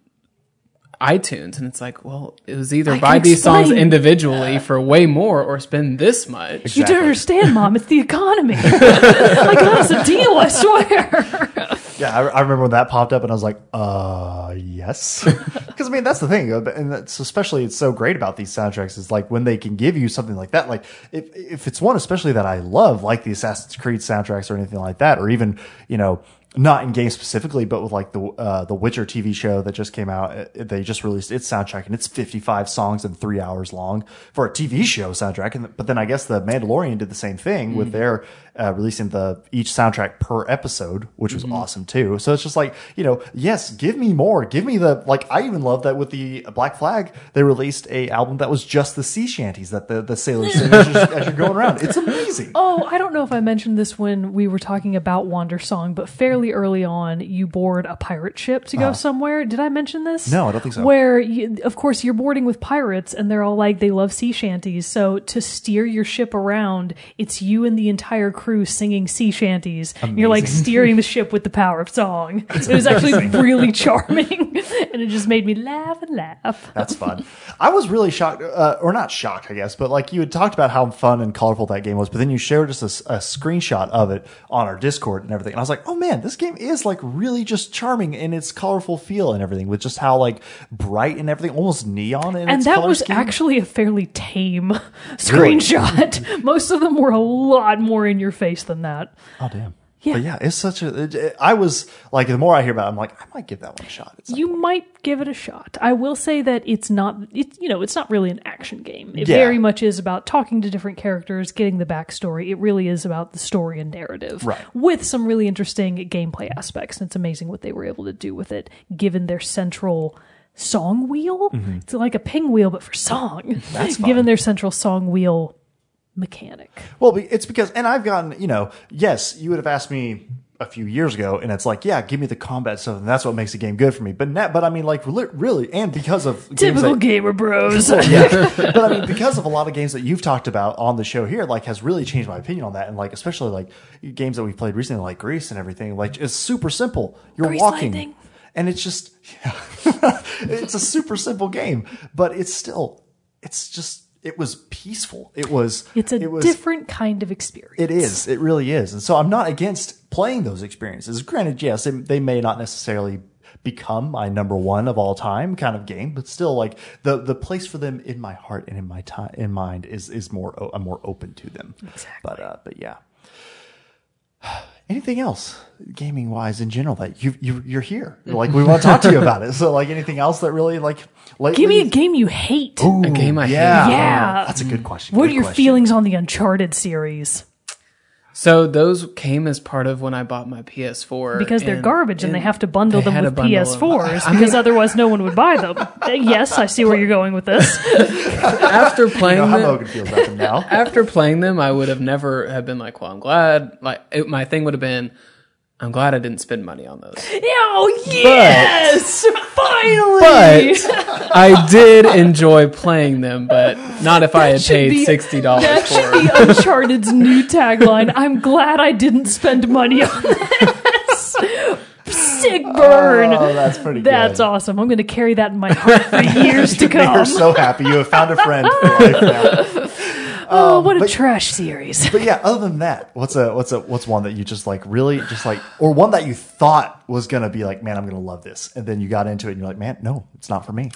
iTunes? And it's like, well, it was either I buy these songs explain. individually for way more or spend this much. You don't understand, Mom. It's the economy. *laughs* I got us a deal, I swear. Yeah, I, I remember when that popped up, and I was like, "Uh, yes." *laughs* Because I mean, that's the thing, uh, and that's especially it's so great about these soundtracks is like when they can give you something like that. Like if if it's one especially that I love, like the Assassin's Creed soundtracks or anything like that, or even you know. Not in game specifically, but with like the uh, the Witcher TV show that just came out, uh, they just released its soundtrack, and it's 55 songs and three hours long for a TV show soundtrack. And but then I guess the Mandalorian did the same thing with their uh, releasing the each soundtrack per episode, which was awesome too. So it's just like you know, yes, give me more, give me the like. I even love that with the Black Flag, they released a album that was just the sea shanties that the the sailors sing as you're, as you're going around. It's amazing. *laughs* Oh, I don't know if I mentioned this when we were talking about Wander Song, but fairly early on, you board a pirate ship to go somewhere. Did I mention this? No, I don't think so. Where, you, of course, you're boarding with pirates, and they're all like they love sea shanties. So to steer your ship around, it's you and the entire crew singing sea shanties. You're like steering the ship with the power of song. *laughs* it was actually really charming, *laughs* and it just made me laugh and laugh. That's fun. I was really shocked, uh, or not shocked, I guess, but like you had talked about how fun and colorful that game was, but then you shared just a screenshot of it on our Discord and everything. And I was like, oh man, this game is like really just charming in its colorful feel and everything, with just how like bright and everything, almost neon and that was scheme. actually a fairly tame *laughs* screenshot. Most of them were a lot more in your face than that. oh damn. Yeah. But yeah, it's such a. It, it- I was like, the more I hear about, it, I'm like, I might give that one a shot. You might give it a shot. I will say that it's not it's you know, it's not really an action game. It Yeah. very much is about talking to different characters, getting the backstory. It really is about the story and narrative. Right. With some really interesting gameplay aspects. And it's amazing what they were able to do with it, given their central song wheel. It's like a ping wheel, but for song. Mm-hmm. That's *laughs* given their central song wheel mechanic. Well, it's because, and I've gotten, you know, yes, you would have asked me a few years ago, and it's like, yeah, give me the combat stuff, and that's what makes a game good for me. But net, but I mean, like, really, and because of Typical that- gamer bros. yeah, *laughs* but I mean, because of a lot of games that you've talked about on the show here, like, has really changed my opinion on that, and like, especially like games that we've played recently, like Gris and everything. Like, it's super simple. You're Gris walking, Lightning. and it's just, yeah, *laughs* it's a super simple game, but it's still, it's just it was peaceful. It was It's a it was, different kind of experience. It is. It really is. And so I'm not against playing those experiences. Granted, yes, they, they may not necessarily become my number one of all time kind of game, but still, like the the place for them in my heart and in my time in mind is is more I'm more open to them. Exactly. But uh, but yeah. *sighs* Anything else, gaming wise in general, that you you you're here? Like we want to talk to you about it. So like anything else that really like lately? Give me a game you hate. A game I yeah, hate. Yeah. That's a good question. what are your question. feelings on the Uncharted series? So those came as part of when I bought my PS4 Because they're and- garbage and they have to bundle them with to bundle them. PS4s *laughs* because otherwise no one would buy them. *laughs* Yes, I see where you're going with this. *laughs* after You playing know how them, feels about them now. after playing them, I would have never have been like, well, I'm glad. Like it, my thing would have been, I'm glad I didn't spend money on those. *laughs* oh yes, finally. But *laughs* I did enjoy playing them, but not if I had should paid be- sixty dollars that for should them. be Uncharted's new tagline. I'm glad I didn't spend money on *laughs* this. Sick oh, burn. Oh, that's pretty That's good. awesome. I'm going to carry that in my heart for years to come. You're so happy you have found a friend for life now. Oh, what a but- trash series. But yeah, other than that, what's a what's a what's one that you just like really just like or one that you thought was gonna be like, man, I'm gonna love this, and then you got into it and you're like, man, no, it's not for me.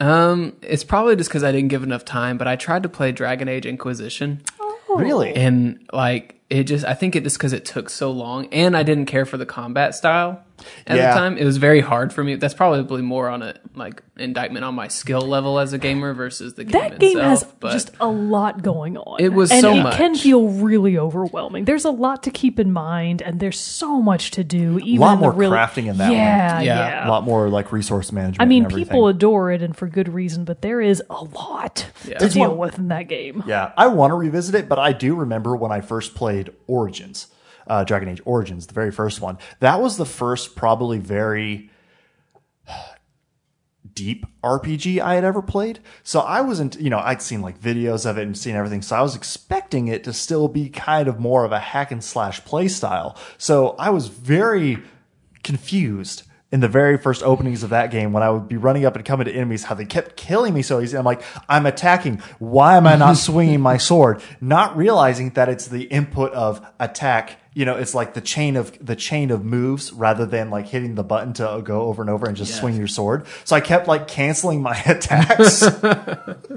Um, it's probably just because I didn't give enough time, but I tried to play Dragon Age Inquisition, Really? and like it just, I think it just because it took so long, and I didn't care for the combat style at Yeah. the time. It was very hard for me. That's probably more on a like indictment on my skill level as a gamer versus the game That game has but just a lot going on. It was and so it much. can feel really overwhelming. There's a lot to keep in mind, and there's so much to do. Even a lot the more really, crafting in that one. yeah, Yeah. yeah. a lot more like resource management. I mean, and people adore it, and for good reason. But there is a lot to It's deal one- with in that game. Yeah, I want to revisit it, but I do remember when I first played Origins, uh, Dragon Age Origins, the very first one. That was the first, probably very deep RPG I had ever played. So I wasn't, you know, I'd seen like videos of it and seen everything. So I was expecting it to still be kind of more of a hack and slash play style. So I was very confused in the very first openings of that game when I would be running up and coming to enemies, how they kept killing me so easy. I'm like, I'm attacking. Why am I not *laughs* swinging my sword? Not realizing that it's the input of attack. You know, it's like the chain of the chain of moves rather than like hitting the button to go over and over and just swing your sword. So I kept like canceling my *laughs* attacks. *laughs*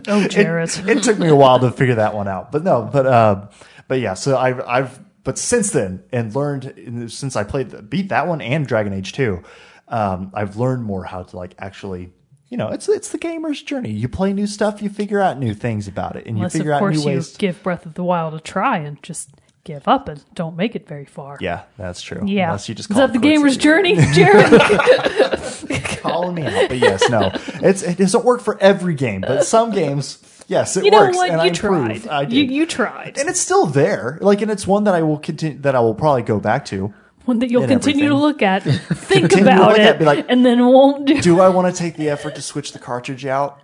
Oh, Jarrett. it, it took me a while to figure that one out, but no, but uh, but yeah. So I've I've but since then and learned since I played beat that one and Dragon Age two, um, I've learned more how to like actually. You know, it's it's the gamer's journey. You play new stuff, you figure out new things about it, and Unless, you figure of out course, new you ways. give Breath of the Wild a try and just give up and don't make it very far. yeah, that's true. Yeah. Unless you just Is call that it the gamer's journey, *laughs* Jarrett? *laughs* calling me out. But yes, no, it's it doesn't work for every game, but some games, yes, it you know works. what? And You I improve. tried. I You, you tried. and it's still there. Like, and it's one that I will continue. That I will probably go back to. One that you'll continue to look at, *laughs* think Continue to about look it, at, be like, and then won't do. Do I want to take the effort to switch the cartridge out?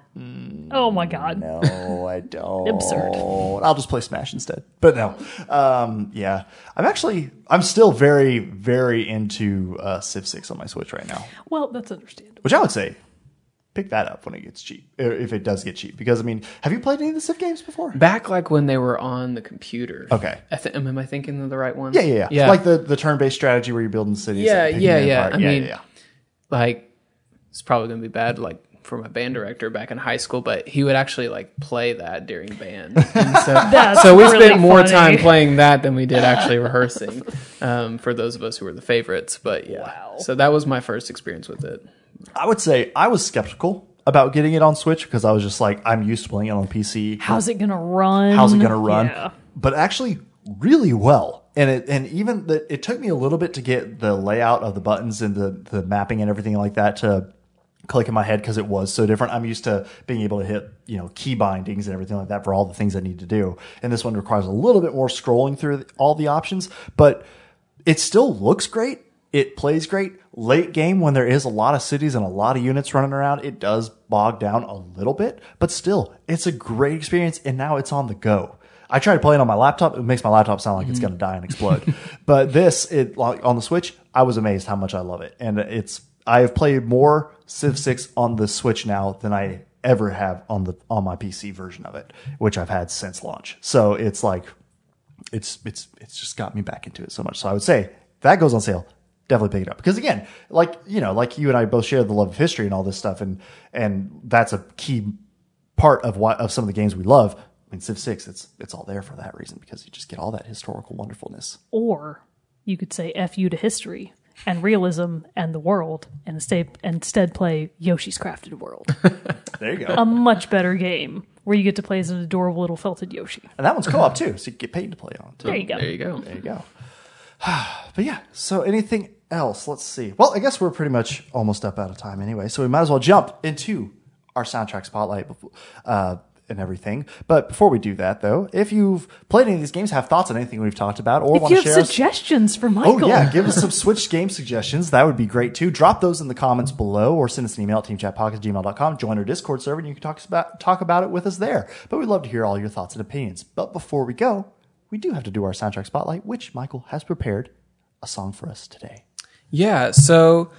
Oh my god. No, I *laughs* don't. Absurd. I'll just play Smash instead. But no, um, yeah, I'm actually, I'm still very, very into uh, Civ Six on my Switch right now, Well, that's understandable. which I would say pick that up when it gets cheap, or if it does get cheap. Because I mean, have you played any of the Civ games before? back like when they were on the computer. Okay. I th- am I thinking of the right one? Yeah, yeah, yeah. yeah. Like the, the turn based strategy where you're building cities. Yeah, yeah, yeah. apart. I yeah, mean, yeah, yeah. like it's probably gonna be bad like for my band director back in high school but he would actually like play that during band *laughs* and so, *laughs* That's so we really spent more funny. time playing that than we did actually rehearsing um, for those of us who were the favorites but yeah Wow. so that was my first experience with it I would say I was skeptical about getting it on Switch because I was just like, I'm used to playing it on PC. How's it gonna run? how's it going to run? Yeah. But actually, really well. And it and even the, it took me a little bit to get the layout of the buttons and the the mapping and everything like that to click in my head because it was so different. I'm used to being able to hit you know key bindings and everything like that for all the things I need to do. And this one requires a little bit more scrolling through all the options, but it still looks great. It plays great. Late game, when there is a lot of cities and a lot of units running around, it does bog down a little bit, but still, it's a great experience. And now it's on the go. I tried playing it on my laptop. It makes my laptop sound like it's going to die and explode. Mm-hmm. but this, it like on the Switch, I was amazed how much I love it. And it's I have played more Civ 6 on the Switch now than I ever have on the on my PC version of it, which I've had since launch. So it's like it's it's it's just got me back into it so much. So I would say that goes on sale, definitely pick it up because again, like you know, like you and I both share the love of history and all this stuff, and and that's a key part of what of some of the games we love. I mean, Civ Six, it's it's all there for that reason because you just get all that historical wonderfulness. Or you could say F you to history and realism and the world and instead, instead play Yoshi's Crafted World. *laughs* There you go. a much better game where you get to play as an adorable little felted Yoshi. and that one's co-op too, so you get paid to play on. Too. There you go. There you go. There you go. *sighs* but yeah, so anything else? Let's see. Well, I guess we're pretty much almost up out of time anyway, so we might as well jump into our soundtrack spotlight uh, and everything. But before we do that, though, if you've played any of these games, have thoughts on anything we've talked about, or If want you to have share us- suggestions for Michael, Oh yeah, give us some Switch game suggestions. That would be great too. Drop those in the comments below or send us an email at teamchatpocket@gmail.com. Join our Discord server and you can talk about talk about it with us there. But we'd love to hear all your thoughts and opinions. But before we go, we do have to do our soundtrack spotlight, which Michael has prepared a song for us today. Yeah, so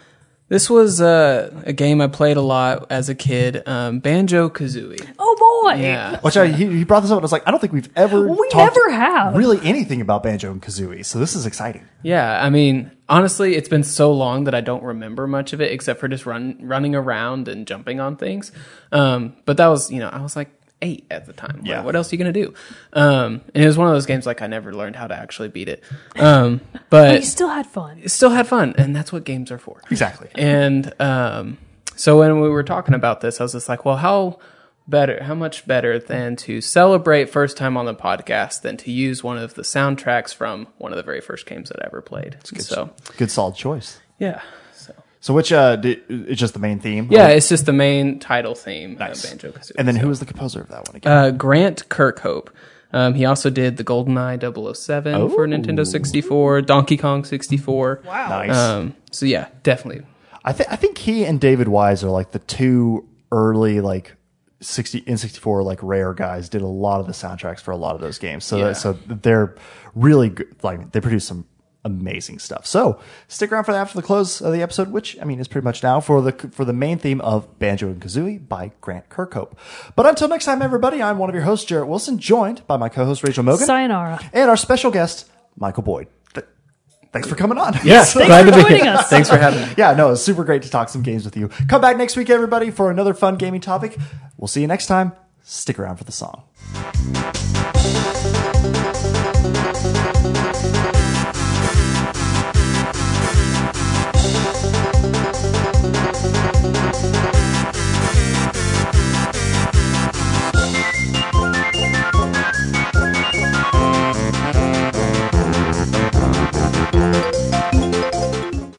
this was uh, a game I played a lot as a kid, um, Banjo Kazooie. oh boy, Yeah. *laughs* Which I, he, he brought this up and I was like, I don't think we've ever We talked never have. really anything about Banjo and Kazooie. So this is exciting. Yeah, I mean, honestly, it's been so long that I don't remember much of it except for just run running around and jumping on things. Um, but that was, you know, I was like eight at the time. Yeah. Like, what else are you gonna do? Um, and it was one of those games like I never learned how to actually beat it. Um, *laughs* but you still had fun. still had fun, and that's what games are for. Exactly. And um, so when we were talking about this, I was just like, well, how better, how much better than to celebrate first time on the podcast than to use one of the soundtracks from one of the very first games that I ever played. So Good solid choice. yeah, so So which uh di- it's just the main theme? yeah, it's just the main title theme Nice. of Banjo Kazooie. And then who was the composer of that one again? Uh, Grant Kirkhope. Um, he also did the GoldenEye 007 for Nintendo 64, Donkey Kong 64. Wow. nice. Um, so yeah, definitely. I think I think he and David Wise are like the two early like sixty in sixty four like rare guys. Did a lot of the soundtracks for a lot of those games. So Yeah. so they're really good. Like they produce some amazing stuff. So stick around for that after the close of the episode, which I mean is pretty much now for the for the main theme of Banjo and Kazooie by Grant Kirkhope. But until next time, everybody, I'm one of your hosts, Jarrett Wilson, joined by my co-host Rachel Mogan Sayonara. and our special guest Michael Boyd. Th- Thanks for coming on. Yeah, *laughs* So- glad for to be joining here. us. *laughs* Thanks for having me. yeah, no, it's super great to talk some games with you. Come back next week, everybody, for another fun gaming topic. We'll see you next time. Stick around for the song.